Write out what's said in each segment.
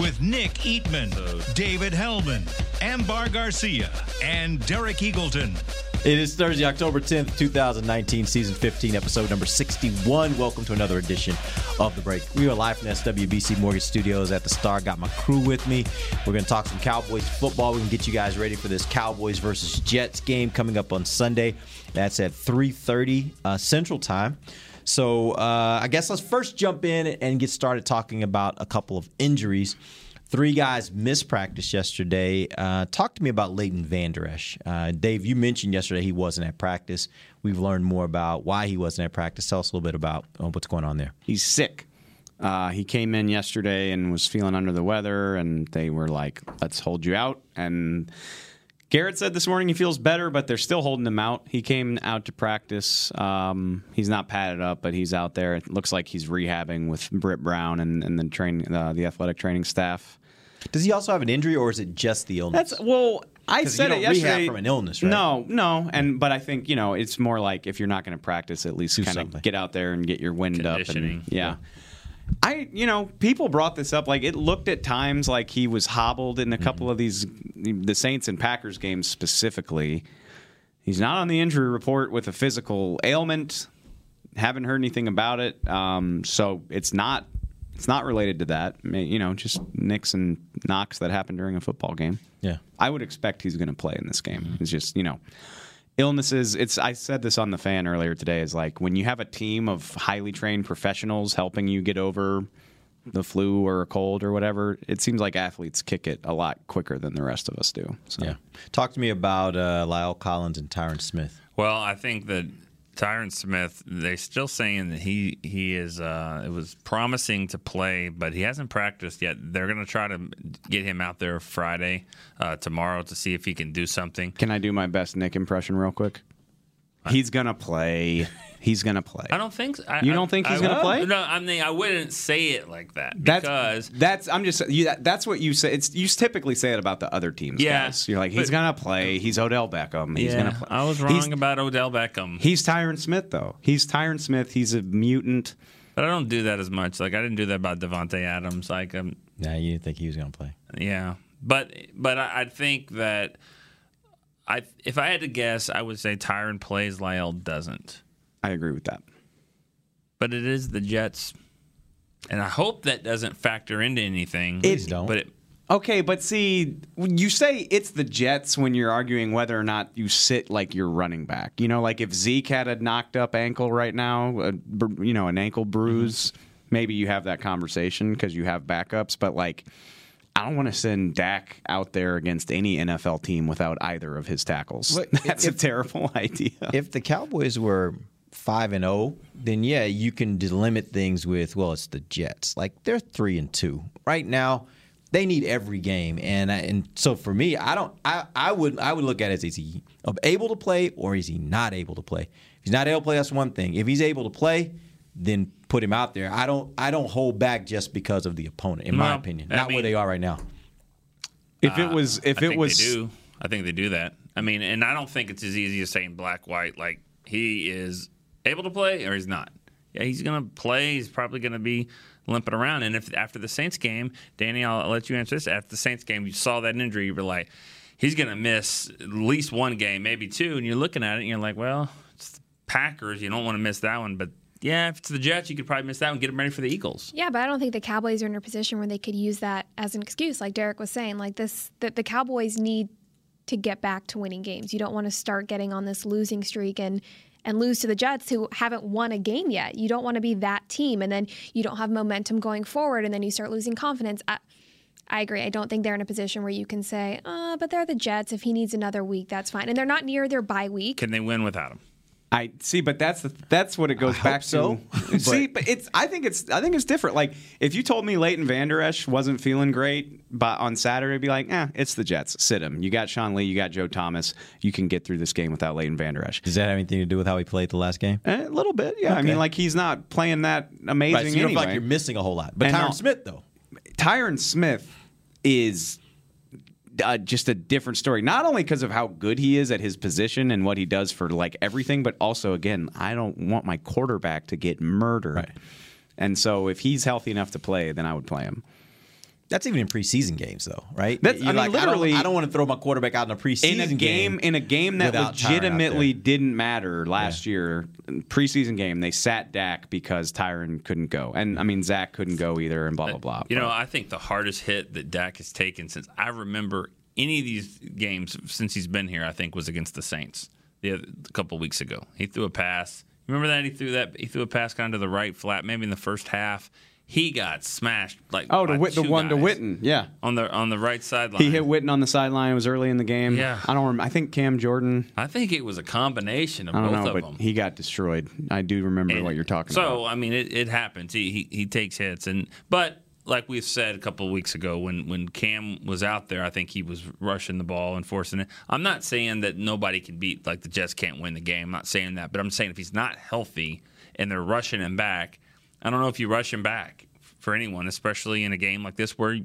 With Nick Eatman, David Helman, Ambar Garcia, and Derek Eagleton. It is Thursday, October 10th, 2019, season 15, episode number 61. Welcome to another edition of The Break. We are live from SWBC Mortgage Studios at the Star. Got my crew with me. We're going to talk some Cowboys football. We can get you guys ready for this Cowboys versus Jets game coming up on Sunday. That's at 3.30 uh, Central Time. So uh, I guess let's first jump in and get started talking about a couple of injuries. Three guys missed practice yesterday. Uh, talk to me about Leighton Vander Esch. Uh, Dave, you mentioned yesterday he wasn't at practice. We've learned more about why he wasn't at practice. Tell us a little bit about uh, what's going on there. he's sick. Uh, he came in yesterday and was feeling under the weather, and they were like, "Let's hold you out." And Garrett said this morning he feels better, but they're still holding him out. He came out to practice. Um, he's not padded up, but he's out there. It looks like he's rehabbing with Britt Brown and, and the train, uh, the athletic training staff. Does he also have an injury, or is it just the illness? That's well. I said you it don't rehab yesterday. from an illness, right? No, no, and but I think you know it's more like if you're not going to practice, at least kind of get out there and get your wind up. Conditioning. And, yeah. I, you know, people brought this up. Like it looked at times like he was hobbled in a Mm-hmm. couple of these, the Saints and Packers games specifically. He's not on the injury report with a physical ailment. Haven't heard anything about it. Um, so it's not, it's not related to that. You know, just nicks and knocks that happen during a football game. Yeah. I would expect he's going to play in this game. It's just you know, illnesses. It's I said this on the fan earlier today. Is like when you have a team of highly trained professionals helping you get over the flu or a cold or whatever. It seems like athletes kick it a lot quicker than the rest of us do. So. Yeah. Talk to me about uh, La'el Collins and Tyron Smith. Well, I think that Tyron Smith, they're still saying that he he is uh, it was promising to play, but he hasn't practiced yet. They're going to try to get him out there Friday, uh, tomorrow, to see if he can do something. Can I do my best Nick impression real quick? He's gonna play. He's gonna play. I don't think. So. I, You don't I- think he's gonna play? No, I mean I wouldn't say it like that That's because that's I'm just you, that, that's what you say. It's you typically say it about the other teams. Yeah, guys. you're like he's gonna play. He's Odell Beckham. He's yeah, gonna play. I was wrong He's- about Odell Beckham, He's Tyron Smith, though. He's Tyron Smith. He's a mutant. but I don't do that as much. Like I didn't do that about Davante Adams. Like um, Nah, you didn't think he was going to play. Yeah, but but I, I think that I if I had to guess, I would say Tyron plays, La'el doesn't. I agree with that. But it is the Jets, and I hope that doesn't factor into anything. Please don't. But it, Okay, but see, when you say it's the Jets when you're arguing whether or not you sit like your running back. You know, like if Zeke had a knocked up ankle right now, a, you know, an ankle bruise, mm-hmm. maybe you have that conversation because you have backups. But like, I don't want to send Dak out there against any NFL team without either of his tackles. But That's a terrible idea. if the Cowboys were five and zero, then yeah, you can delimit things with well, it's the Jets. Like they're three and two right now. They need every game, and I- and so for me, I don't. I, I would I would look at it as is he able to play or is he not able to play? If he's not able to play, that's one thing. If he's able to play, then put him out there. I don't I don't hold back just because of the opponent, in my Well, opinion. I Not where they are right now. If it uh, was, if I it think was, they do. I think they do that. I mean, and I don't think it's as easy as saying black white. Like he is able to play or he's not. Yeah, he's going to play. He's probably going to be limping around. And if after the Saints game, Danny, I'll let you answer this. After the Saints game, you saw that injury, you were like, he's going to miss at least one game, maybe two. And you're looking at it and you're like, well, it's the Packers. You don't want to miss that one. But yeah, if it's the Jets, you could probably miss that one. Get them ready for the Eagles. Yeah, but I don't think the Cowboys are in a position where they could use that as an excuse, like Derek was saying. Like this, that the Cowboys need to get back to winning games. You don't want to start getting on this losing streak and and lose to the Jets who haven't won a game yet. You don't want to be that team, and then you don't have momentum going forward, and then you start losing confidence. I, I agree. I don't think they're in a position where you can say, uh, but they're the Jets. If he needs another week, that's fine. And they're not near their bye week. Can they win without him? I see, but that's the, that's what it goes back so, to. see, but it's I think it's I think it's different. Like if you told me Leighton Vander Esch wasn't feeling great, but on Saturday, I'd be like, eh, it's the Jets. Sit him. You got Sean Lee, you got Joe Thomas. You can get through this game without Leighton Vander Esch. Does that have anything to do with how he played the last game? Eh, a little bit, yeah. I mean, like he's not playing that amazing Right, so you don't anyway. feel like you're missing a whole lot. But And Tyron Smith, though, Tyron Smith is uh, just a different story. Not only because of how good he is at his position and what he does for like everything, but also again, I don't want my quarterback to get murdered. Right. And so if he's healthy enough to play, then I would play him. That's even in preseason games, though, right? That's- I You're mean, like, literally- I don't, I don't want to throw my quarterback out in a preseason In a game, in a game that without Tyron out legitimately didn't matter last year, preseason game, they sat Dak because Tyron couldn't go, and I mean Zack couldn't go either, and blah blah blah. You know, I think the hardest hit that Dak has taken since I remember any of these games since he's been here, I think, was against the Saints the other, a couple weeks ago. He threw a pass. Remember that he threw that he threw a pass kind of to the right flat, maybe in the first half. He got smashed like oh, the, Whit- the two one to Witten, yeah. on the on the right sideline. He hit Witten on the sideline. It was early in the game. Yeah. I don't. Rem- I think Cam Jordan. I think it was a combination of I don't both know, of but them. he got destroyed. I do remember And what you're talking so, about. So I mean, it, it happens. He, he he takes hits, and but like we've said a couple of weeks ago, when when Cam was out there, I think he was rushing the ball and forcing it. I'm not saying that nobody can beat like the Jets can't win the game. I'm not saying that, but I'm saying if he's not healthy and they're rushing him back, I don't know if you rush him back for anyone, especially in a game like this where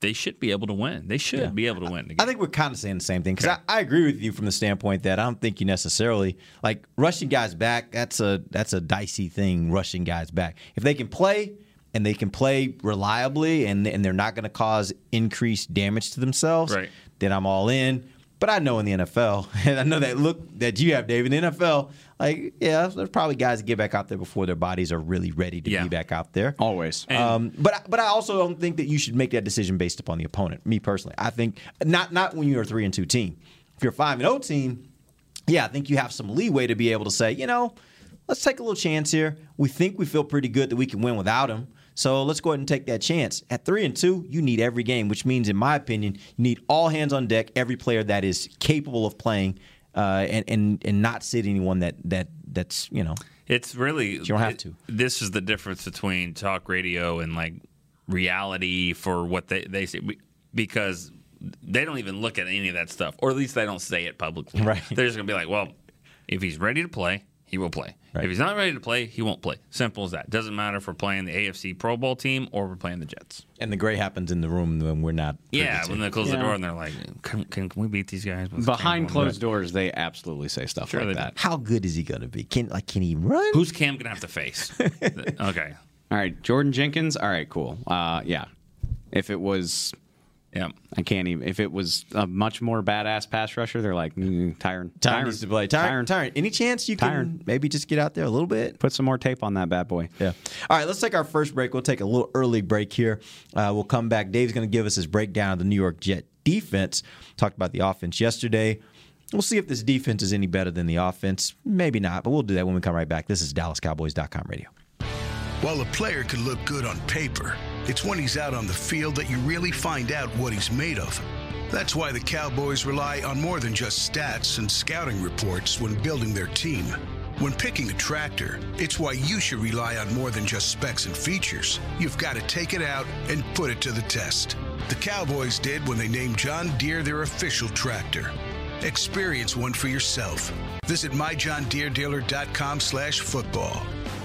they should be able to win. They should be able to win. I think we're kind of saying the same thing because I, I agree with you from the standpoint that I don't think you necessarily like rushing guys back. That's a that's a dicey thing. Rushing guys back if they can play and they can play reliably and and they're not going to cause increased damage to themselves. Right. Then I'm all in. But I know in the NFL, and I know that look that you have, David. In the NFL, like yeah, there's probably guys that get back out there before their bodies are really ready to Yeah. be back out there. Always. Um, but but I also don't think that you should make that decision based upon the opponent. Me personally, I think not not when you're a three and two team. If you're a five and zero team, yeah, I think you have some leeway to be able to say, you know, let's take a little chance here. We think we feel pretty good that we can win without him. So let's go ahead and take that chance. At three and two, you need every game, which means, in my opinion, you need all hands on deck. Every player that is capable of playing, uh, and and and not sit anyone that that that's you know It's really you don't have to. This is the difference between talk radio and like reality for what they they say because they don't even look at any of that stuff, or at least they don't say it publicly. Right. They're just gonna be like, well, if he's ready to play, he will play. Right. If he's not ready to play, he won't play. Simple as that. Doesn't matter if we're playing the AFC Pro Bowl team or we're playing the Jets. and the gray happens in the room when we're not. Yeah, to. when they close the door and they're like, can, can, can we beat these guys? with Behind closed Jordan? doors, they absolutely say stuff Sure like they do. that. How good is he going to be? Can like can he run? Who's Cam gonna have to face? okay. All right, Jordan Jenkins. All right, cool. Uh, yeah. If it was, Yeah. I can't even. If it was a much more badass pass rusher, they're like mm, Tyron. Tyron needs to play. Tyron, Tyron. Tyron, any chance you can maybe just get out there a little bit? Put some more tape on that bad boy. Yeah. All right, let's take our first break. We'll take a little early break here. Uh, we'll come back. Dave's going to give us his breakdown of the New York Jet defense. Talked about the offense yesterday. We'll see if this defense is any better than the offense. Maybe not, but we'll do that when we come right back. This is DallasCowboys.com radio. While a player could look good on paper, it's when he's out on the field that you really find out what he's made of. That's why the Cowboys rely on more than just stats and scouting reports when building their team. When picking a tractor, it's why you should rely on more than just specs and features. You've got to take it out and put it to the test. The Cowboys did when they named John Deere their official tractor. Experience one for yourself. Visit myjohndeerdealer.com slash football.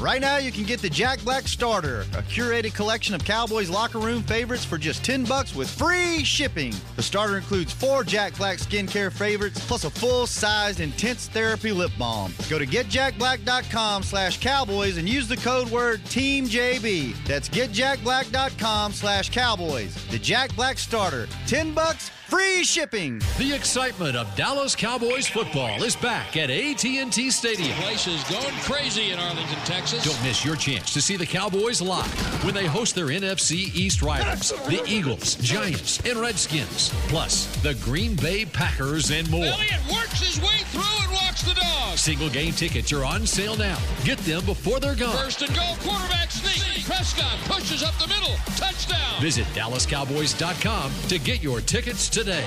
Right now, you can get the Jack Black Starter, a curated collection of Cowboys locker room favorites for just 10 bucks with free shipping. The starter includes four Jack Black skincare favorites plus a full-sized intense therapy lip balm. Go to getjackblack.com slash cowboys and use the code word TEAMJB. That's getjackblack.com slash cowboys. The Jack Black Starter, 10 bucks, free shipping. The excitement of Dallas Cowboys football is back at AT&T Stadium. The Place is going crazy in Arlington, Texas. Don't miss your chance to see the Cowboys live when they host their NFC East rivals, the Eagles, Giants, and Redskins, plus the Green Bay Packers and more. Elliott works his way through and walks the dog. Single game tickets are on sale now. Get them before they're gone. First and goal, quarterback sneak. Prescott pushes up the middle. Touchdown. Visit DallasCowboys.com to get your tickets today.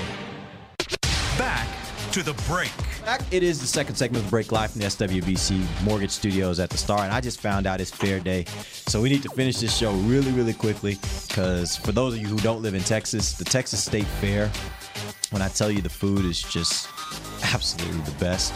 Back to the break. Back, it is the second segment of break live from the SWBC Mortgage Studios at the Star, and I just found out it's fair day. So we need to finish this show really, really quickly because for those of you who don't live in Texas, the Texas State Fair, when I tell you the food is just absolutely the best.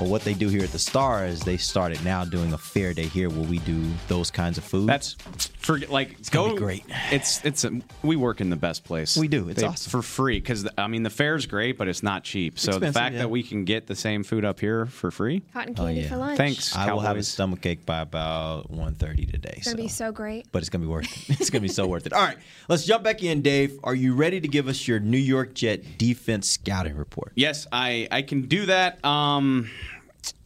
But what they do here at the Star is they started now doing a fair day here where we do those kinds of foods. That's for like it's gonna be great. It's it's a, we work in the best place. We do. It's They- awesome. for free because I mean the fair's great, but it's not cheap. So the fact yeah. that we can get the same food up here for free, Cotton Oh, candy yeah. for lunch. thanks. I will have a Cowboys. stomach ache by about 1.30 today. It's gonna so. be so great. but it's gonna be worth it. It's gonna be so worth it. All right, let's jump back in, Dave. Are you ready to give us your New York Jet defense scouting report? Yes, I I can do that. Um,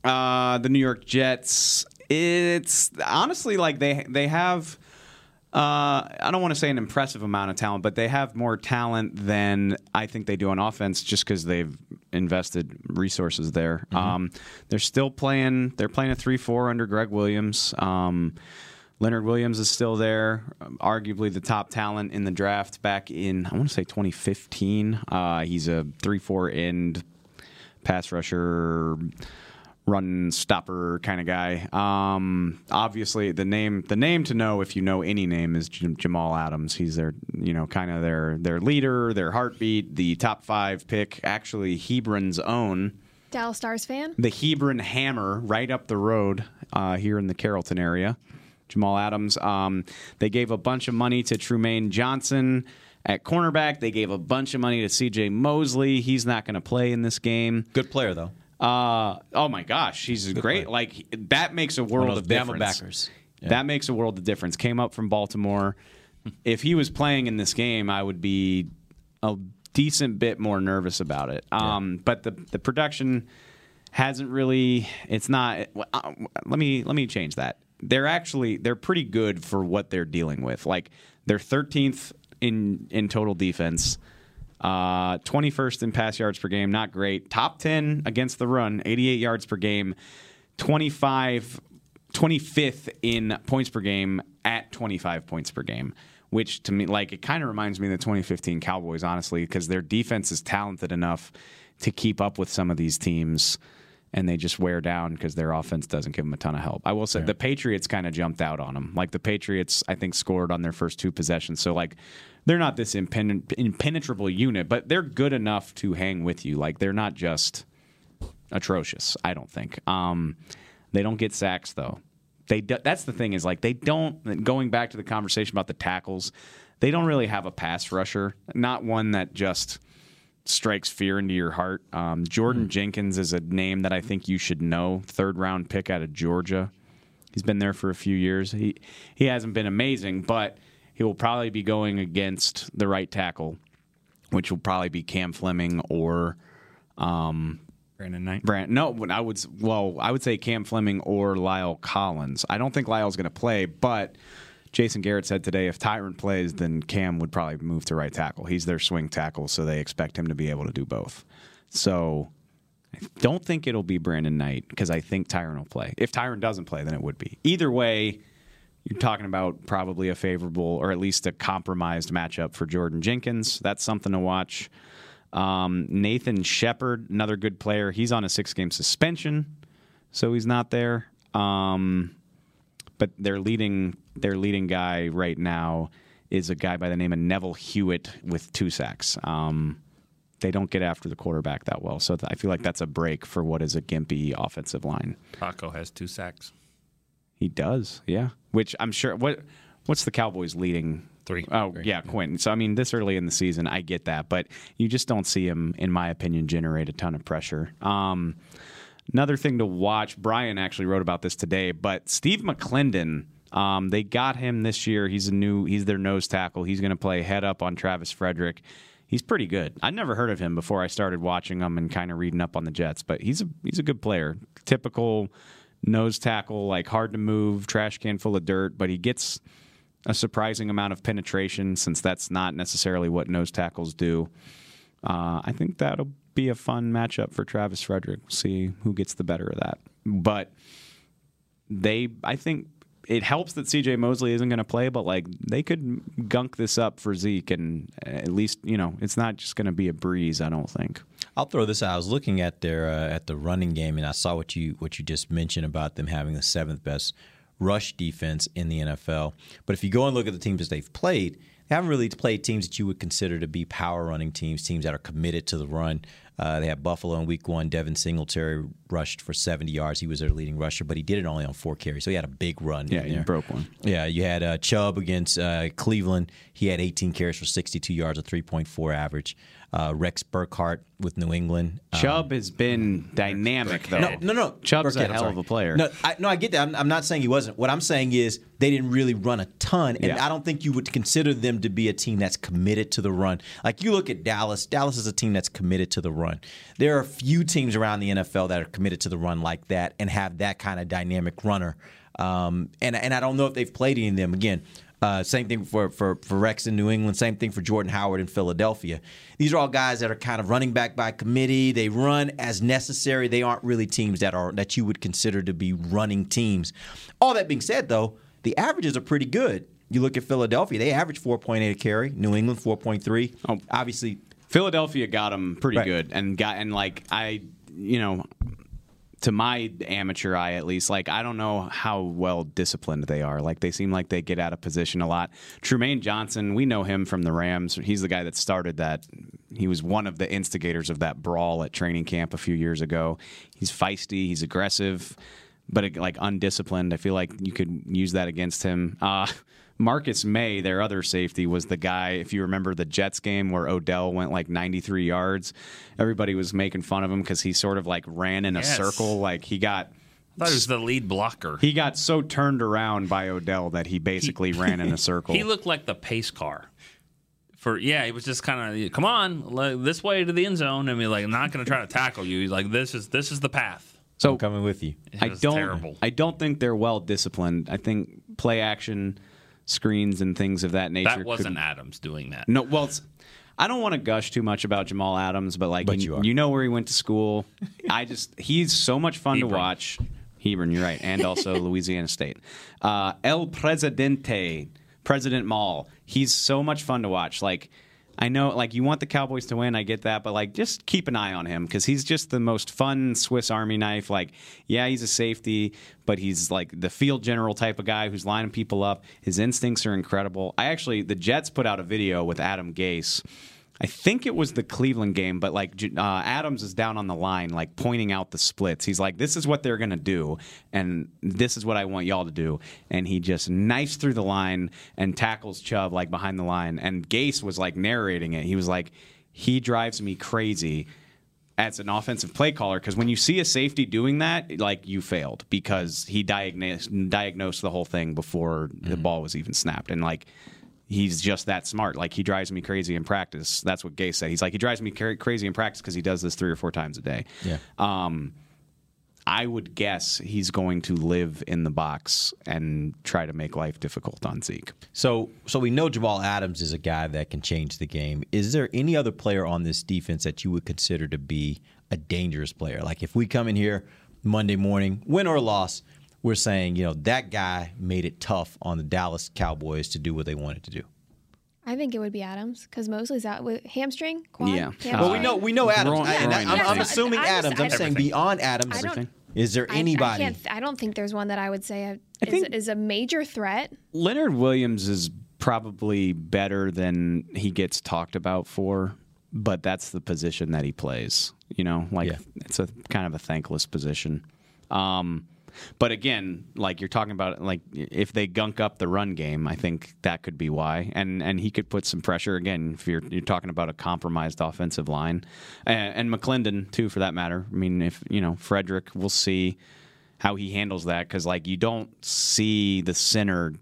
uh, the New York Jets. It's honestly like they they have. Uh, I don't want to say an impressive amount of talent, but they have more talent than I think they do on offense, just because they've invested resources there. Um, they're still playing. They're playing a three-four under Gregg Williams. Um, Leonard Williams is still there, arguably the top talent in the draft back in I want to say 2015. Uh, he's a three-four end pass rusher, run stopper kind of guy. Um, obviously, the name the name to know if you know any name is Jam- Jamal Adams. He's their you know kind of their their leader, their heartbeat, the top five pick. Actually, Hebron's own Dallas Stars fan. the Hebron Hammer right up the road uh, here in the Carrollton area. Jamal Adams. Um, they gave a bunch of money to Trumaine Johnson at cornerback. They gave a bunch of money to C.J. Mosley. He's not going to play in this game. Good player though. Uh, oh my gosh, he's great. player. Like that makes a world of Bama difference. backers. Yeah. That makes a world of difference. Came up from Baltimore. if he was playing in this game, I would be a decent bit more nervous about it. Um, But the the production hasn't really. It's not. uh, Let me let me change that. They're actually they're pretty good for what they're dealing with. Like they're 13th in in total defense. Uh, 21st in pass yards per game, not great. Top 10 against the run, 88 yards per game. 25, 25th in points per game at 25 points per game, which to me, like, it kind of reminds me of the 2015 Cowboys, honestly, because their defense is talented enough to keep up with some of these teams. And they just wear down because their offense doesn't give them a ton of help. I will say the Patriots kind of jumped out on them. Like the Patriots, I think scored on their first two possessions. So like they're not this impen- impenetrable unit, but they're good enough to hang with you. Like they're not just atrocious. I don't think. Um, they don't get sacks though. They do, that's the thing is like they don't. Going back to the conversation about the tackles, they don't really have a pass rusher. Not one that just strikes fear into your heart. Um, Jordan Jenkins is a name that I think you should know. Third round pick out of Georgia. He's been there for a few years. He he hasn't been amazing, but he will probably be going against the right tackle, which will probably be Cam Fleming or um, Brandon Knight. Brand, no, I would well, I would say Cam Fleming or La'el Collins. I don't think La'el's going to play, but Jason Garrett said today if Tyron plays, then Cam would probably move to right tackle. He's their swing tackle, so they expect him to be able to do both. So I don't think it'll be Brandon Knight because I think Tyron will play. If Tyron doesn't play, then it would be. Either way, you're talking about probably a favorable or at least a compromised matchup for Jordan Jenkins. That's something to watch. Um, Nathan Shepherd, another good player. He's on a six game suspension, so he's not there. Um, but their leading their leading guy right now is a guy by the name of Neville Hewitt with two sacks. Um, they don't get after the quarterback that well, so I feel like that's a break for what is a gimpy offensive line. Paco has two sacks. He does, yeah. Which I'm sure. What What's the Cowboys leading? Three. Oh, yeah, Quentin. So I mean, this early in the season, I get that, but you just don't see him, in my opinion, generate a ton of pressure. Um, another thing to watch. Brian actually wrote about this today, but Steve McLendon. Um, they got him this year. He's a new. He's their nose tackle. He's going to play head up on Travis Frederick. He's pretty good. I'd never heard of him before I started watching him and kind of reading up on the Jets, but he's a he's a good player. Typical nose tackle, like hard to move, trash can full of dirt, but he gets a surprising amount of penetration since that's not necessarily what nose tackles do. Uh, I think that'll be a fun matchup for Travis Frederick. We'll see who gets the better of that. But they, I think it helps that CJ Mosley isn't going to play, but like they could gunk this up for Zeke, and at least you know it's not just going to be a breeze. I don't think. I'll throw this out. I was looking at their uh, at the running game, and I saw what you what you just mentioned about them having the seventh best rush defense in the NFL. But if you go and look at the teams that they've played, they haven't really played teams that you would consider to be power running teams, teams that are committed to the run. Uh, they had Buffalo in week one. Devin Singletary rushed for 70 yards. He was their leading rusher, but he did it only on four carries. So he had a big run. Yeah, he there. broke one. Yeah, you had uh, Chubb against uh, Cleveland. He had 18 carries for 62 yards, a 3.4 average. Uh, Rex Burkhead with New England. Um, Chubb has been dynamic though. no, no, no. Chubb's Burkhead, a I'm hell sorry. of a player. No, I, no, I get that. I'm, I'm not saying he wasn't. What I'm saying is they didn't really run a ton, and Yeah. I don't think you would consider them to be a team that's committed to the run. Like you look at Dallas. Dallas is a team that's committed to the run. There are a few teams around the NFL that are committed to the run like that and have that kind of dynamic runner. Um, and and I don't know if they've played any of them again. Uh, same thing for, for, for Rex in New England. Same thing for Jordan Howard in Philadelphia. These are all guys that are kind of running back by committee. They run as necessary. They aren't really teams that are that you would consider to be running teams. All that being said, though, the averages are pretty good. You look at Philadelphia; they average 4.8 a carry. New England 4.3. Oh. Obviously, Philadelphia got them pretty Right. good, and got and like I, you know, to my amateur eye at least, like I don't know how well disciplined they are. Like they seem like they get out of position a lot. Trumaine Johnson, we know him from the Rams. He's the guy that started that. He was one of the instigators of that brawl at training camp a few years ago. He's feisty. He's aggressive. But like undisciplined, I feel like you could use that against him. Uh, Marcus Maye, their other safety, was the guy. If you remember the Jets game where Odell went like 93 yards, everybody was making fun of him because he sort of like ran in a Yes. circle. Like he got I thought he was the lead blocker. he got so turned around by Odell that he basically ran in a circle. He looked like the pace car. For yeah, he was just kind of come on like, this way to the end zone, and be like, I'm not going to try to tackle you. He's like, this is this is the path. so I'm coming with you. It I don't. terrible. I don't think they're well disciplined. I think play action screens and things of that nature. That wasn't could, Adams doing that. No, well, it's, I don't want to gush too much about Jamal Adams, but like But you, you are. know where he went to school. I just he's so much fun to watch. Hebron, you're right, and also Louisiana State. Uh, El Presidente, President Mall. He's so much fun to watch. Like. I know, like you want the Cowboys to win. I get that, but like just keep an eye on him because he's just the most fun Swiss Army knife. Like, yeah, he's a safety, but he's like the field general type of guy who's lining people up. His instincts are incredible. I actually, the Jets put out a video with Adam Gase. I think it was the Cleveland game, but like uh, Adams is down on the line, like pointing out the splits. He's like, "This is what they're gonna do, and this is what I want y'all to do." And he just knifes through the line and tackles Chubb like behind the line. And Gase was like narrating it. He was like, "He drives me crazy." as an offensive play caller because when you see a safety doing that, like you failed because he diagnosed diagnosed the whole thing before the ball was even snapped, and like he's just that smart. Like he drives me crazy in practice. That's what Gay said. He's like he drives me cra- crazy in practice because he does this three or four times a day. Yeah. Um, I would guess he's going to live in the box and try to make life difficult on Zeke. So, so we know Jamal Adams is a guy that can change the game. Is there any other player on this defense that you would consider to be a dangerous player? Like if we come in here Monday morning, win or loss, we're saying, you know, that guy made it tough on the Dallas Cowboys to do what they wanted to do. I think it would be Adams because Mosley's out with hamstring. Quad, Yeah. hamstring. well, we know we know Adams. groin- I, and I- groin I'm, I'm assuming I just- Adams. I I'm just- saying beyond Adams. I Is there anybody? I, can't, I don't think there's one that I would say uh, is, is a major threat. Leonard Williams is probably better than he gets talked about for, but that's the position that he plays. You know, like Yeah. it's a kind of a thankless position. Um, But again, like you're talking about, like if they gunk up the run game, I think that could be why. And and he could put some pressure again. If you're you're talking about a compromised offensive line, and, and McLendon too, for that matter. I mean, if you know Frederick, we'll see how he handles that because like you don't see the center.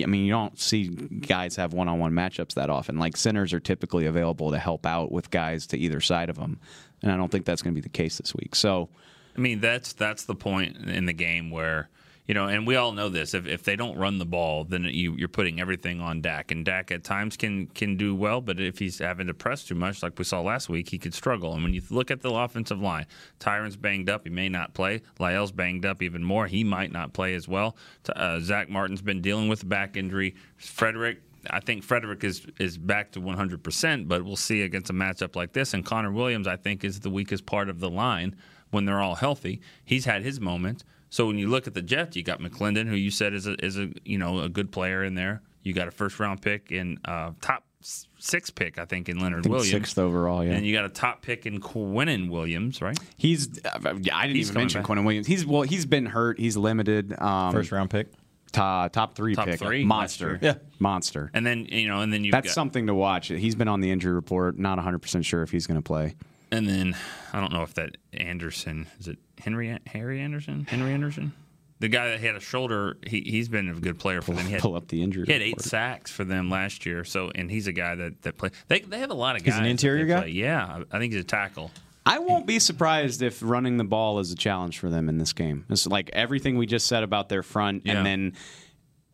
I mean, you don't see guys have one-on-one matchups that often. Like centers are typically available to help out with guys to either side of them, and I don't think that's going to be the case this week. So. I mean, that's that's the point in the game where you know, and we all know this. If, if they don't run the ball, then you, you're putting everything on Dak, and Dak at times can can do well, but if he's having to press too much, like we saw last week, he could struggle. And when you look at the offensive line, Tyron's banged up; he may not play. La'el's banged up even more; he might not play as well. Uh, Zack Martin's been dealing with a back injury. Frederick I think Frederick is is back to 100%, but we'll see against a matchup like this. And Connor Williams, I think, is the weakest part of the line when they're all healthy. He's had his moments. So when you look at the Jets, you got McLendon, who you said is a, is a you know a good player in there. You got a first round pick in uh, top six pick, I think, in Leonard think Williams, sixth overall, yeah. and you got a top pick in Quinnen Williams, right? He's I didn't He's even mention back. Quinnen Williams. He's well, he's been hurt. He's limited. Um, First round pick. top top three Top pick, three monster. Yeah. monster. And then you know, and then you That's got, something to watch. He's been on the injury report. Not 100 percent sure if he's going to play. And then I don't know if that Anderson is it Henry Harry Anderson Henry Anderson, the guy that had a shoulder. He he's been a good player for them. He had, Pull up the injury. he had eight sacks for them last year. So and he's a guy that that play. They they have a lot of guys. He's an interior guy? play. Yeah, I think he's a tackle. I won't be surprised if running the ball is a challenge for them in this game. It's like everything we just said about their front, Yeah. and then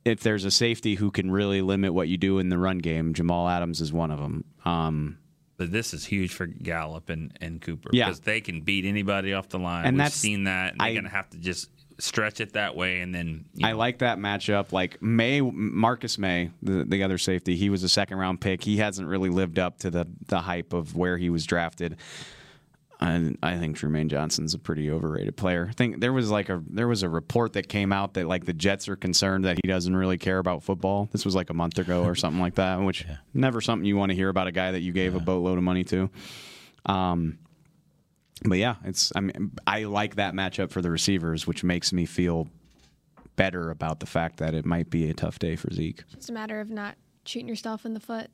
if there's a safety who can really limit what you do in the run game, Jamal Adams is one of them. Um, But this is huge for Gallup and, and Cooper Yeah. because they can beat anybody off the line. And We've that's- seen that. And they're going to have to just stretch it that way, and then you I know, like that matchup. Like Maye, Marcus Maye, the, the other safety, he was a second round pick. He hasn't really lived up to the the hype of where he was drafted. And I think Trumaine Johnson's a pretty overrated player. I think there was like a there was a report that came out that like the Jets are concerned that he doesn't really care about football. This was like a month ago or something like that, which never something you want to hear about a guy that you gave a boatload of money to. Um, but yeah, it's I mean I like that matchup for the receivers, which makes me feel better about the fact that it might be a tough day for Zeke, It's a matter of not shooting yourself in the foot.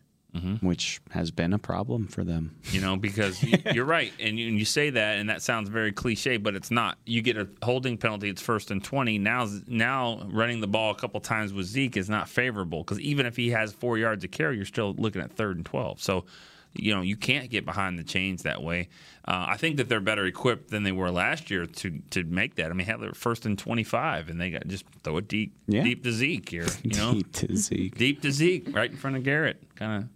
Which has been a problem for them. you know, because you- you're right, and you, and you say that, and that sounds very cliche, but it's not. You get a holding penalty; it's first and twenty. Now, now running the ball a couple times with Zeke is not favorable because even if he has four yards of carry, you're still looking at third and twelve. So, you know, you can't get behind the chains that way. Uh, I think that they're better equipped than they were last year to to make that. I mean, have their first and twenty five, and they got just throw it deep, Yeah. deep to Zeke here. You know, Deep to Zeke. deep to Zeke, right in front of Garrett. Kind of.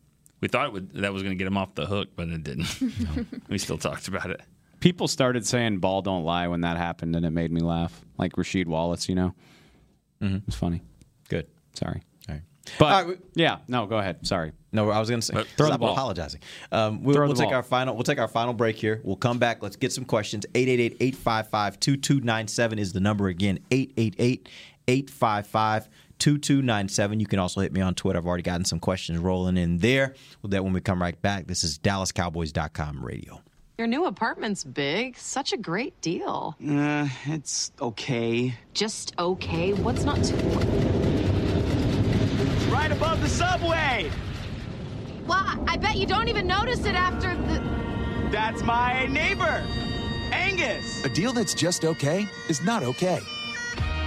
We thought it would, that was going to get him off the hook, but it didn't. we still talked about it. People started saying "ball don't lie" when that happened, and it made me laugh. Like Rasheed Wallace, you know, mm-hmm. it was funny. Good. Sorry, All right. but All right, yeah, no, go ahead. Sorry. No, I was going to say But- Throw the ball. apologizing. Um, we'll Throw we'll the take ball. our final. We'll take our final break here. We'll come back. Let's get some questions. 888-855-2297 is the number again. 888-855-2297. You can also hit me on Twitter. I've already gotten some questions rolling in there. With that, when we come right back, this is DallasCowboys.com radio. Your new apartment's big. Such a great deal. Uh, it's okay. Just okay. What's not to. Right above the subway! Well, I bet you don't even notice it after the. That's my neighbor, Angus! A deal that's just okay is not okay.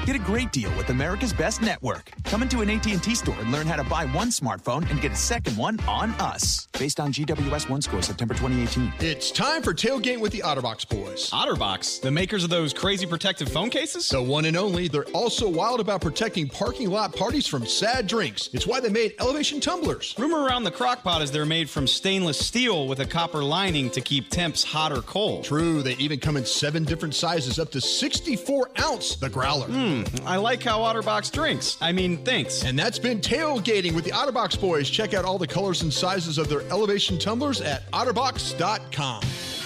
Get a great deal with America's Best Network. Come into an AT&T store and learn how to buy one smartphone and get a second one on us. Based on GWS OneScore September 2018. It's time for tailgate with the OtterBox boys. OtterBox, the makers of those crazy protective phone cases? The one and only. They're also wild about protecting parking lot parties from sad drinks. It's why they made elevation tumblers. Rumor around the crockpot is they're made from stainless steel with a copper lining to keep temps hot or cold. True, they even come in seven different sizes, up to 64 ounce. The growler. Hmm. Hmm, I like how OtterBox drinks. I mean, thanks. And that's been tailgating with the OtterBox boys. Check out all the colors and sizes of their elevation tumblers at OtterBox.com.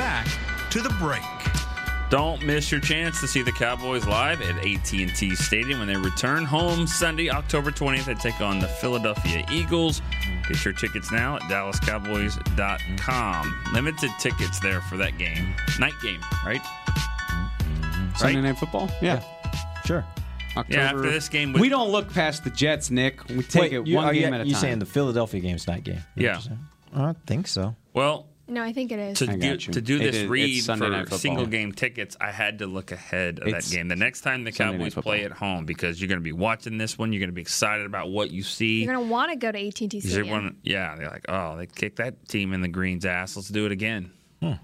Back to the break. Don't miss your chance to see the Cowboys live at AT&T Stadium when they return home Sunday, October 20th. They take on the Philadelphia Eagles. Get your tickets now at dallascowboys.com. Limited tickets there for that game. Night game, right? Sunday Right? Night Football? Yeah. Sure. October. Yeah, after this game, we don't look past the Jets, Nick. We take Wait, it you, one are game you, at a you time. saying the Philadelphia game's night game? Is that what Yeah. I don't think so. Well, No, I think it is. to I do, to do this is- read for single game tickets, I had to look ahead of It's that game. The next time the Sunday Cowboys play at home, because you're going to be watching this one, you're going to be excited about what you see. You're gonna want to go to AT&T Because Stadium. everyone, yeah, they're like, oh, they kicked that team in the green's ass. Let's do it again. Hmm.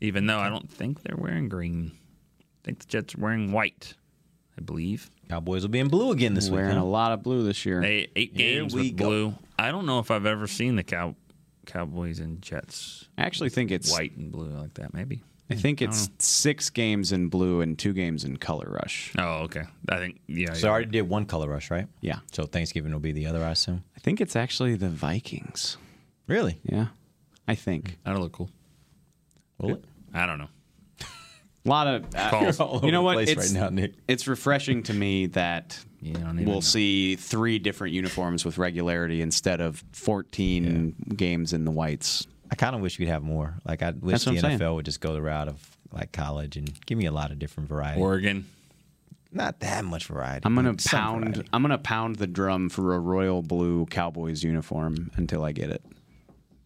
Even though I don't think they're wearing green. I think the Jets are wearing white, I believe. Cowboys will be in blue again this week. Wearing huh? a lot of blue this year. They eight games we with go. blue. I don't know if I've ever seen the cow, Cowboys and Jets I actually think it's white and blue like that. Maybe. I think I it's six games in blue and two games in color rush. Oh, okay. I think yeah. So I already did one color rush, right? Yeah. So Thanksgiving will be the other, I assume. I think it's actually the Vikings. Really? Yeah. I think. That'll look cool. Will it? I don't know. A lot of uh, Calls. You're all over you know the what? place It's, right now, Nick. it's refreshing to me that Yeah, I don't even we'll know. see three different uniforms with regularity instead of 14 games in the whites. I kind of wish we'd have more. Like I wish That's the NFL saying. would just go the route of like college and give me a lot of different variety. Oregon. Not that much variety. I'm gonna pound. variety. I'm gonna pound the drum for a royal blue Cowboys uniform until I get it.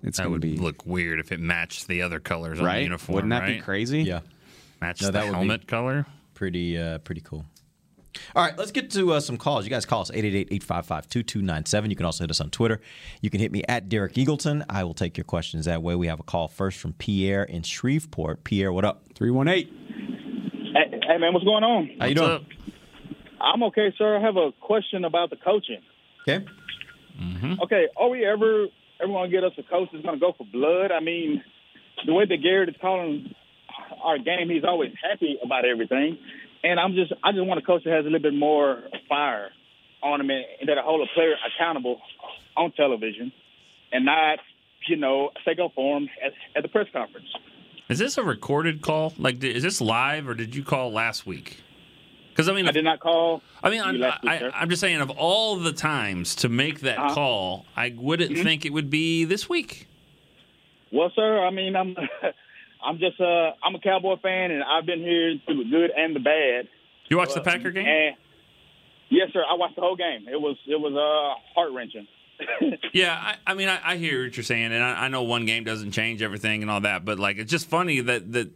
It's That gonna would be look weird if it matched the other colors on the uniform. Wouldn't that be crazy? Yeah. Match No, the that would be- helmet color. Pretty, uh, pretty cool. All right, let's get to uh, some calls. You guys call us 888-855-2297. You can also hit us on Twitter. You can hit me at Derek Eagleton. I will take your questions that way. We have a call first from Pierre in Shreveport. Pierre, what up? 318. Hey, hey, man, what's going on? How you doing? up? I'm okay, sir. I have a question about the coaching. Okay. Okay, are we ever ever going to get us a coach that's going to go for blood? I mean, the way that Garrett is calling our game, he's always happy about everything, and I'm just I just want a coach that has a little bit more fire on him and, that'll hold a player accountable on television, and not you know take up for him at, at the press conference. Is this a recorded call? Like, is this live or did you call last week? Because I mean, I did not call. I mean, I'm, I. I'm just saying, of all the times to make that Uh-huh. call, I wouldn't Mhm. think it would be this week. Well, sir, I mean, I'm I'm just uh I'm a Cowboy fan, and I've been here through the good and the bad. You watched the Uh, Packer game? And yes, sir, I watched the whole game. It was it was uh heart wrenching. Yeah, I, I mean, I, I hear what you're saying, and I, I know one game doesn't change everything and all that, but like, it's just funny that that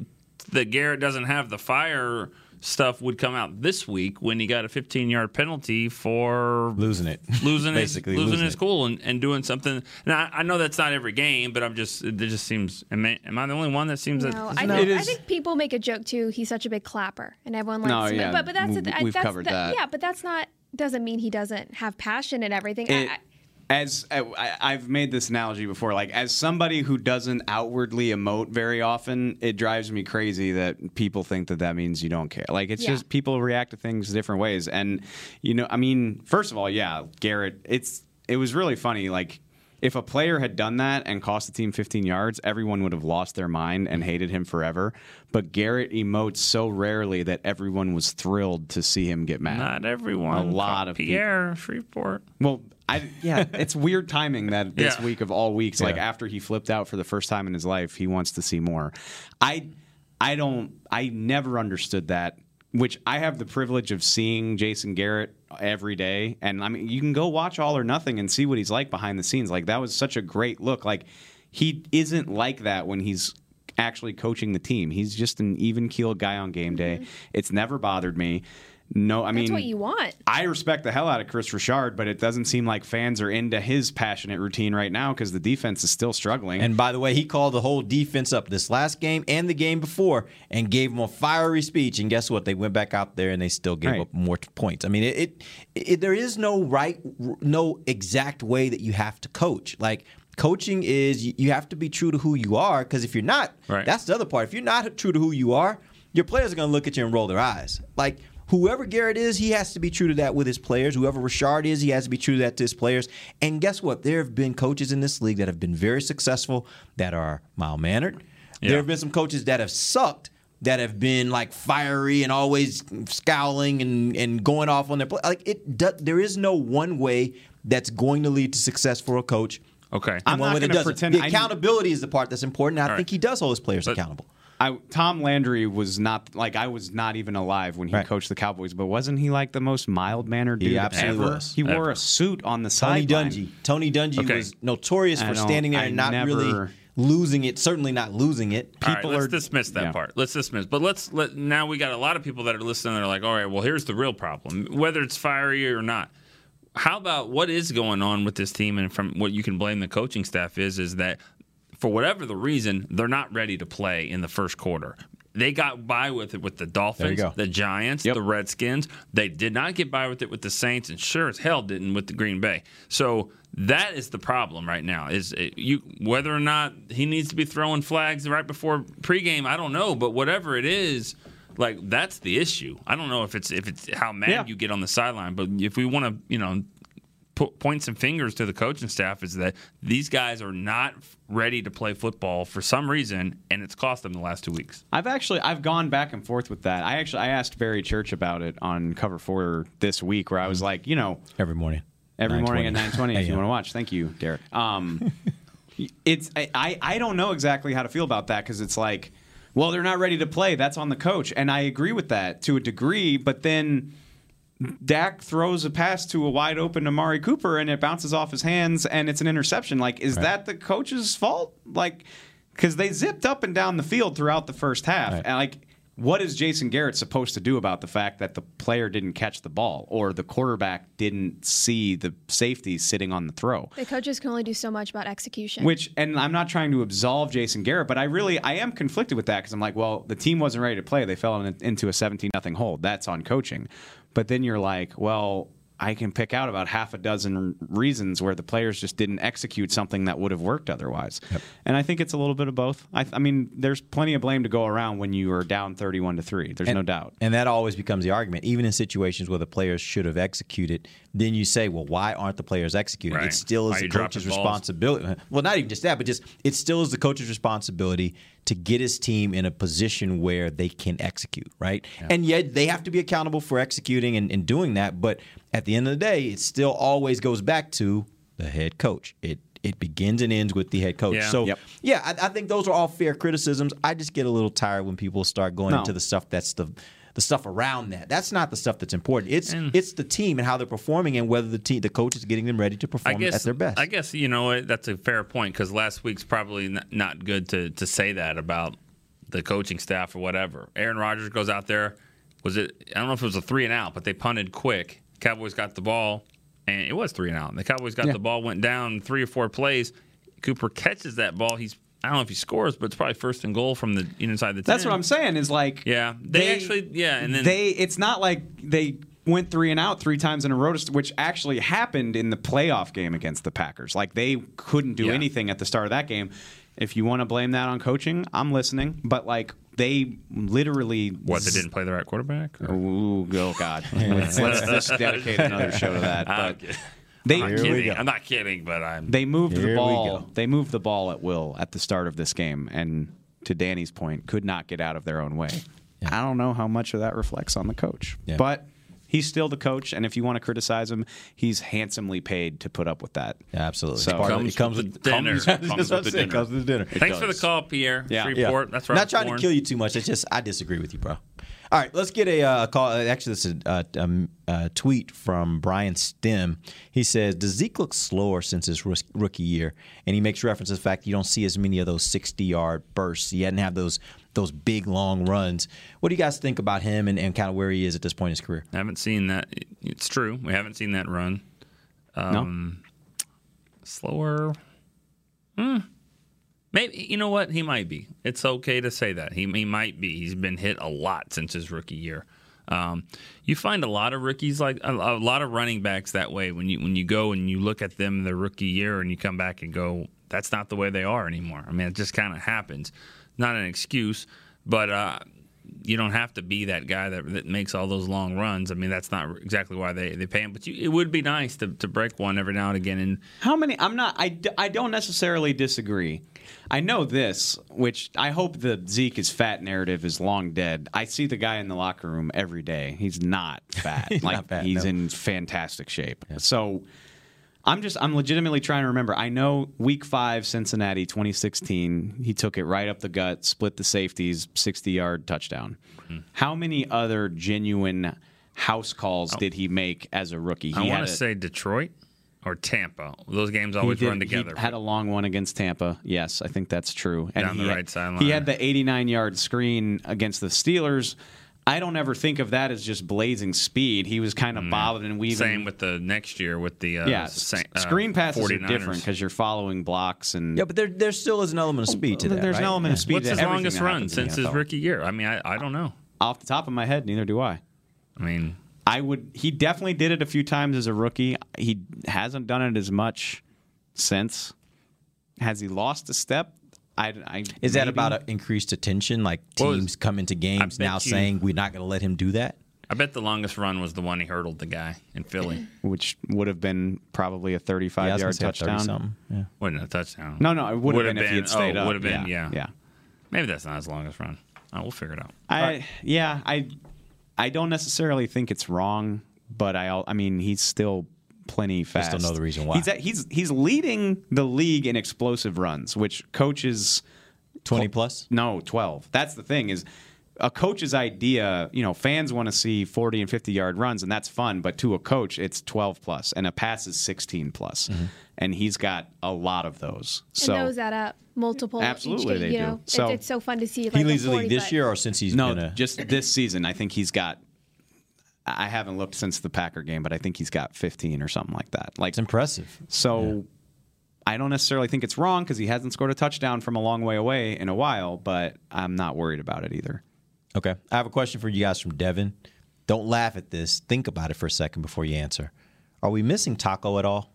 that Garrett doesn't have the fire stuff would come out this week when he got a 15 yard penalty for Losing it. losing his Basically losing, losing his cool and, and doing something. Now I, I know that's not every game, but I'm just it just seems. Am I, am I the only one that seems No, that? I, think, I think people make a joke too. He's such a big clapper, and everyone likes No, him. yeah, But but that's w- I- we've that's covered the- that. Yeah, but that's not doesn't mean he doesn't have passion and everything. I- It- I, as uh, I, I've made this analogy before, like as somebody who doesn't outwardly emote very often, it drives me crazy that people think that that means you don't care. Like it's Yeah. just people react to things different ways, and you know, I mean, first of all, yeah, Garrett, it's it was really funny, like. If a player had done that and cost the team 15 yards, everyone would have lost their mind and hated him forever. But Garrett emotes so rarely that everyone was thrilled to see him get mad. Not everyone. A lot of people. Pierre Shreveport. Well, I yeah, it's weird timing that this Yeah. week of all weeks, like after he flipped out for the first time in his life, he wants to see more. I I don't. I never understood that. Which I have the privilege of seeing Jason Garrett every day, and I mean, you can go watch All or Nothing and see what he's like behind the scenes. Like that was such a great look. Like he isn't like that when he's actually coaching the team. He's just an even keeled guy on game day. Mm-hmm. It's never bothered me. No, I That's mean, what you want. I respect the hell out of Kris Richard, but it doesn't seem like fans are into his passionate routine right now because the defense is still struggling. And by the way, he called the whole defense up this last game and the game before and gave them a fiery speech. And guess what? They went back out there and they still gave Right. up more points. I mean, it, it, it there is no right, no exact way that you have to coach. Like coaching is you, you have to be true to who you are because if you're not, Right. that's the other part. If you're not true to who you are, your players are going to look at you and roll their eyes. Like whoever Garrett is, he has to be true to that with his players. Whoever Richard is, he has to be true to that to his players. And guess what? There have been coaches in this league that have been very successful that are mild mannered. There have been some coaches that have sucked. That have been like fiery and always scowling and, and going off on their play. Like it, do, there is no one way that's going to lead to success for a coach. Okay, I'm one not gonna pretend- The I- accountability is the part that's important. I All think right. he does hold his players accountable. I, Tom Landry was not like I was not even alive when he coached the Cowboys, but wasn't he like the most mild mannered He dude absolutely ever? was. He wore a suit on the side. Tony sideline. Dungy. Tony Dungy Okay. was notorious I for standing there I and not never- really losing it. Certainly not losing it. All right, let's dismiss that yeah. part. Let's dismiss. But let's let now we got a lot of people that are listening. They're like, all right, well, here's the real problem. Whether it's fiery or not, how about what is going on with this team? And from what you can blame the coaching staff is, is that for whatever the reason, they're not ready to play in the first quarter. They got by with it with the Dolphins, the Giants, the Redskins. They did not get by with it with the Saints, and sure as hell didn't with the Green Bay. So that is the problem right now. Is it, you whether or not he needs to be throwing flags right before pregame? I don't know, but whatever it is, like that's the issue. I don't know if it's if it's how mad Yeah. you get on the sideline, but if we want to, you know, put, point some fingers to the coaching staff, is that these guys are not ready to play football for some reason, and it's cost them the last two weeks. I've actually I've gone back and forth with that. I actually I asked Barry Church about it on Cover Four this week, where I was like, you know, Every morning. every morning at 9:20. 9:20 if you want to watch. Thank you, Derek. Um, it's I, I I don't know exactly how to feel about that because it's like, well, they're not ready to play. That's on the coach, and I agree with that to a degree. But then Dak throws a pass to a wide open Amari Cooper, and it bounces off his hands, and it's an interception. Like, is that the coach's fault? Like, because they zipped up and down the field throughout the first half, and like. What is Jason Garrett supposed to do about the fact that the player didn't catch the ball or the quarterback didn't see the safety sitting on the throw? The coaches can only do so much about execution. Which, and I'm not trying to absolve Jason Garrett, but I really, I am conflicted with that because I'm like, well, the team wasn't ready to play. They fell in, into a 17 nothing hole. That's on coaching. But then you're like, well, I can pick out about half a dozen reasons where the players just didn't execute something that would have worked otherwise. And I think it's a little bit of both. I, I mean, there's plenty of blame to go around when you are down 31 to three. There's And- no doubt. And that always becomes the argument, even in situations where the players should have executed. Then you say, well, why aren't the players executing? Right. It still is you the coach's responsibility. Well, not even just that, but just it still is the coach's responsibility to get his team in a position where they can execute, right? And yet they have to be accountable for executing and, and doing that. But at the end of the day, it still always goes back to the head coach. It it begins and ends with the head coach. Yeah. So Yep. yeah, I, I think those are all fair criticisms. I just get a little tired when people start going No. into the stuff that's the the stuff around that. That's not the stuff that's important. It's And- it's the team and how they're performing and whether the team the coach is getting them ready to perform guess at their best. I guess you know that's a fair point because last week's probably not, good to to say that about the coaching staff or whatever. Aaron Rodgers goes out there. Was it? I don't know if it was a three and out, but they punted quick. Cowboys got the ball, and it was three and out. The Cowboys got Yeah. the ball, went down three or four plays. Cooper catches that ball. He's I don't know if he scores, but it's probably first and goal from the inside the. 10. That's what I'm saying is like, Yeah, they, They- actually yeah, and then they it's not like they went three and out three times in a row, which actually happened in the playoff game against the Packers. Like they couldn't do Yeah. anything at the start of that game. If you want to blame that on coaching, I'm listening. But like they literally what they didn't play the right quarterback. or- Ooh, oh God! let's, let's just dedicate another show to that. Ah, but kidding. They I'm not kidding. I'm not kidding, but I'm. they moved Here the ball. They moved the ball at will at the start of this game, and to Danny's point, could not get out of their own way. I don't know how much of that reflects on the coach, Yeah. but he's still the coach, and if you want to criticize him, he's handsomely paid to put up with that. absolutely. So It's part of- Comes it comes with with dinner. Comes, Comes with the dinner. comes with the dinner. Thanks for the call, Pierre. Yeah. Freeport. That's right. Not trying to kill you too much. It's just I disagree with you, bro. All right, let's get a uh, call. Actually, this is a, a, um, a tweet from Brian Stem. He says, "Does Zeke look slower since his rookie year?" And he makes reference to the fact you don't see as many of those sixty-yard bursts. He hadn't have those those big long runs. What do you guys think about him and, and kind of where he is at this point in his career? I haven't seen that. It's true. We haven't seen that run. Um, Slower. Hmm. Maybe you know what he might be. It's okay to say that he he might be. He's been hit a lot since his rookie year. Um, you find a lot of rookies like a, a lot of running backs that way. When you when you go and you look at them their rookie year and you come back and go, that's not the way they are anymore. I mean, it just kind of happens. Not an excuse, but uh, you don't have to be that guy that, that makes all those long runs. I mean, that's not exactly why they, they pay him. But you, it would be nice to, to break one every now and again. And How many? I'm not. I, I don't necessarily disagree. I know this, which I hope the Zeke is fat narrative is long dead. I see the guy in the locker room every day. He's not fat. He's like not fat, he's no. in fantastic shape. So I'm just I'm legitimately trying to remember. I know week five, Cincinnati, 2016. He took it right up the gut, split the safeties, 60 yard touchdown. Hmm. How many other genuine house calls did he make as a rookie? Oh. I want to say Detroit or Tampa. Those games always did- run together. He had a long one against Tampa. Yes, I think that's true. Down he the had- right sideline. He had the 89 yard screen against the Steelers. I don't ever think of that as just blazing speed. He was kind of bobbing and weaving. Mm. Same with the next year with the uh, yeah, Sa- s- uh, screen passes 49ers. are different because you're following blocks and Yeah, but there there still is an element of speed to that. there's right? an element of speed. What's to his longest run happens in the since his rookie year? I mean, I, I don't know. Off the top of my head, neither do I. I mean, I would. He definitely did it a few times as a rookie. He hasn't done it as much since. Has he lost a step? I, I Is that maybe. about a increased attention? Like Well, teams come into games now you- saying we're not going to let him do that? I bet the longest run was the one he hurdled the guy in Philly. which would have been probably a 35 Yeah, I was yard gonna say 30 touchdown. something. Yeah. Wasn't a touchdown. No, no, it would have been if he had stayed oh, up. Would have been, Yeah, yeah. yeah. Maybe that's not his longest run. Oh, we'll figure it out. I yeah, I I don't necessarily think it's wrong, but I al- I mean he's still plenty fast. don't know the reason why. He's at, he's he's leading the league in explosive runs, which coaches 20 plus? No, 12. That's the thing is a coach's idea, you know, fans want to see 40 and 50 yard runs and that's fun, but to a coach it's 12 plus and a pass is 16 plus. Mm-hmm. And he's got a lot of those. And So those add up multiple. Absolutely game, they you do. So- it's, it's so fun to see. Like he leads the league this but- year or since he's no, been a just this season. I think he's got. I haven't looked since the Packer game, but I think he's got 15 or something like that. Like It's impressive. so. I don't necessarily think it's wrong because he hasn't scored a touchdown from a long way away in a while, but I'm not worried about it either. Okay. I have a question for you guys from Devin. Don't laugh at this. Think about it for a second before you answer. Are we missing Taco at all?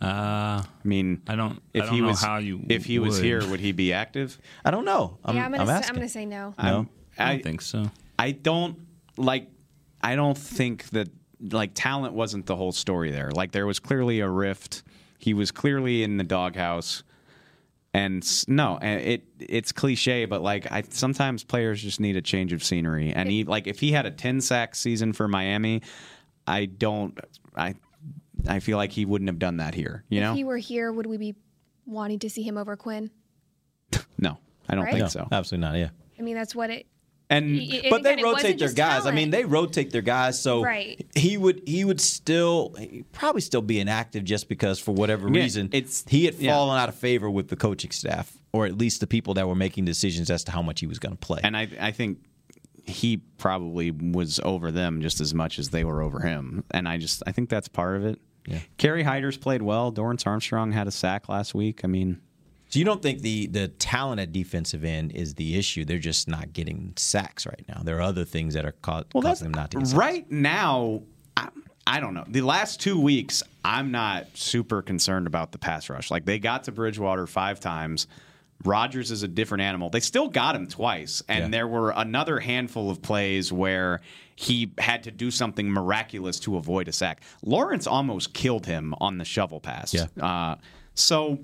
Uh, I mean, I don't. If I don't he know was, how you. if he was here, would he be active? I don't know. I'm, yeah, I'm gonna. I'm say. I'm gonna say no. no. I don't think so. I don't like. I don't think that like talent wasn't the whole story there. Like there was clearly a rift. He was clearly in the doghouse, and no, it it's cliche, but like I sometimes players just need a change of scenery. And he like if he had a ten sack season for Miami, I don't. I I feel like he wouldn't have done that here. You know? If he were here, would we be wanting to see him over Quinn? no, I don't Right? think No, so. absolutely not. Yeah. I mean, that's what it. And y- y- but they again, it wasn't rotate their just guys. I mean, they rotate their guys, so Right. he would he would still probably still be inactive just because for whatever Yeah, reason it's- he had yeah. fallen out of favor with the coaching staff or at least the people that were making decisions as to how much he was going to play. And I, I think he probably was over them just as much as they were over him. And I just, I think that's part of it. Yeah. Kerry Hyder's played well. Dorance Armstrong had a sack last week. I mean, so you don't think the the talent at defensive end is the issue? They're just not getting sacks right now. There are other things that are ca- well, causing them not to get sacks. right now. I, I don't know. The last two weeks, I'm not super concerned about the pass rush. Like they got to Bridgewater five times. Rodgers is a different animal. They still got him twice, and Yeah. there were another handful of plays where he had to do something miraculous to avoid a sack. Lawrence almost killed him on the shovel pass. Yeah. Uh, so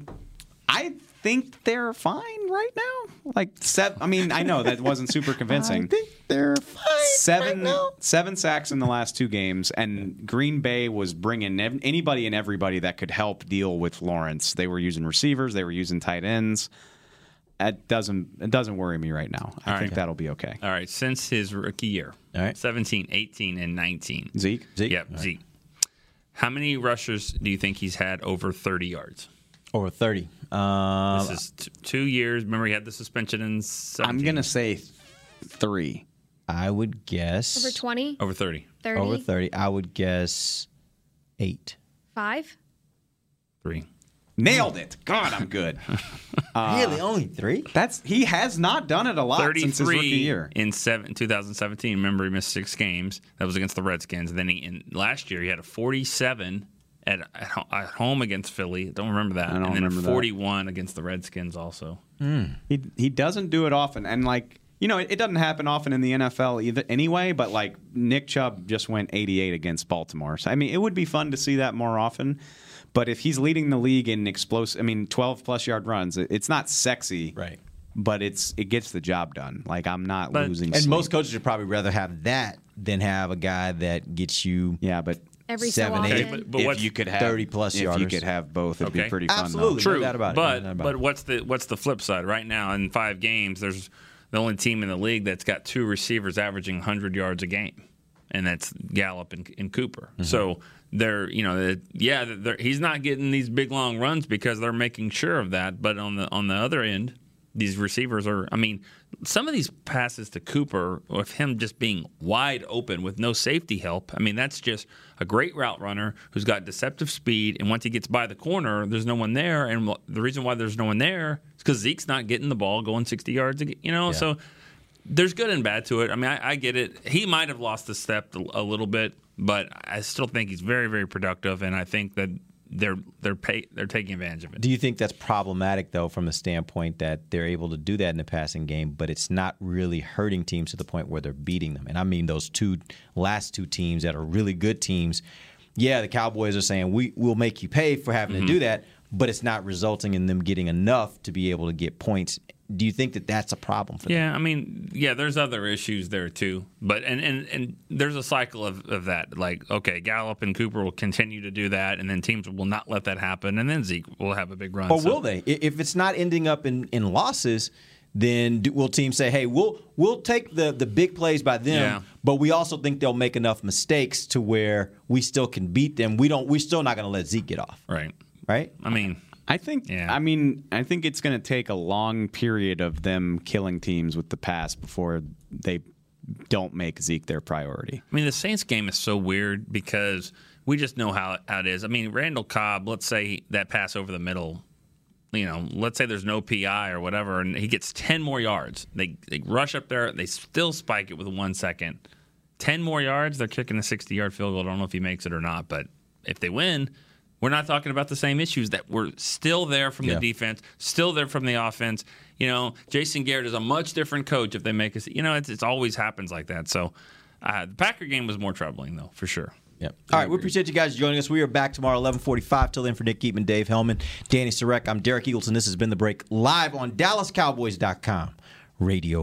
I think they're fine right now. Like seven. I mean, I know that wasn't super convincing. I think they're fine. seven right now. seven sacks in the last two games, and Green Bay was bringing ev- anybody and everybody that could help deal with Lawrence. They were using receivers, they were using tight ends. It doesn't it doesn't worry me right now. I All think right. that'll be okay. All right, since his rookie year, All right. 17, 18, and 19. Zeke, Zeke. Yep, Zeke. How many rushers do you think he's had over 30 yards? Over 30. Um, This is t- two years. Remember, he had the suspension in 17. I'm gonna say three. I would guess. Over 20? Over 30. 30? Over 30. I would guess eight. Five? Three. Nailed it. God, I'm good. Uh, really? Only three? That's he has not done it a lot since his rookie year. in seven, 2017. Remember, he missed six games. That was against the Redskins. And then he, in, last year, he had a 47 at, at, home against Philly. Don't remember that. I don't and then remember a that. 41 against the Redskins also. Hmm. He he doesn't do it often, and like you know, it, it doesn't happen often in the NFL either. Anyway, but like Nick Chubb just went 88 against Baltimore. So I mean, it would be fun to see that more often. But if he's leading the league in explosive, I mean, 12 plus yard runs, it- it's not sexy, right? But it's it gets the job done. Like I'm not losing. And sleep. most coaches would probably rather have that than have a guy that gets you. Yeah, but Every so seven, often. eight. Okay, but- but if you could have 30 plus if you could have both, it'd be Okay. pretty fun. Absolutely. Though. True. True, doubt about it. but No about but it. what's the what's the flip side? Right now, in five games, there's the only team in the league that's got two receivers averaging 100 yards a game, and that's Gallup and, and Cooper. Mm-hmm. So they're you know they're- yeah they're, he's not getting these big long runs because they're making sure of that. But on the on the other end, these receivers are. I mean, some of these passes to Cooper with him just being wide open with no safety help. I mean, that's just a great route runner who's got deceptive speed. And once he gets by the corner, there's no one there. And the reason why there's no one there is because Zeke's not getting the ball going 60 yards. You know, so there's good and bad to it. I mean, I, I get it. He might have lost a step a little bit, but I still think he's very, very productive. And I think that they're they're pay, they're taking advantage of it. Do you think that's problematic though, from the standpoint that they're able to do that in the passing game, but it's not really hurting teams to the point where they're beating them? And I mean those two last two teams that are really good teams. Yeah, the Cowboys are saying we will make you pay for having to mm-hmm. do that, but it's not resulting in them getting enough to be able to get points. Do you think that that's a problem for them? Yeah, I mean, yeah, there's other issues there too, but and and, and there's a cycle of, of that. Like, okay, Gallup and Cooper will continue to do that, and then teams will not let that happen, and then Zeke will have a big run. Or So- will they? If it's not ending up in, in losses, then do, will teams say, "Hey, we'll we'll take the the big plays by them, Yeah. but we also think they'll make enough mistakes to where we still can beat them. We don't. We're still not going to let Zeke get off, Right. right? I mean, I think. Yeah. I mean, I think it's going to take a long period of them killing teams with the pass before they don't make Zeke their priority. I mean, the Saints game is so weird because we just know how, how it is. I mean, Randall Cobb, let's say that pass over the middle, you know, let's say there's no PI or whatever, and he gets 10 more yards. They, they rush up there, they still spike it with one second. 10 more yards, they're kicking a 60 yard field goal. I don't know if he makes it or not, but if they win, we're not talking about the same issues that were still there from Yeah. the defense, still there from the offense. You know, Jason Garrett is a much different coach if they make us. You know, it's, it's always happens like that. So uh, the Packer game was more troubling, though, for sure. Yep. All right, we appreciate you guys joining us. We are back tomorrow, 1145. Till then, for Nick Eatman, Dave Helman, Danny Sarek, I'm Derek Eagleton. This has been The Break live on DallasCowboys.com radio.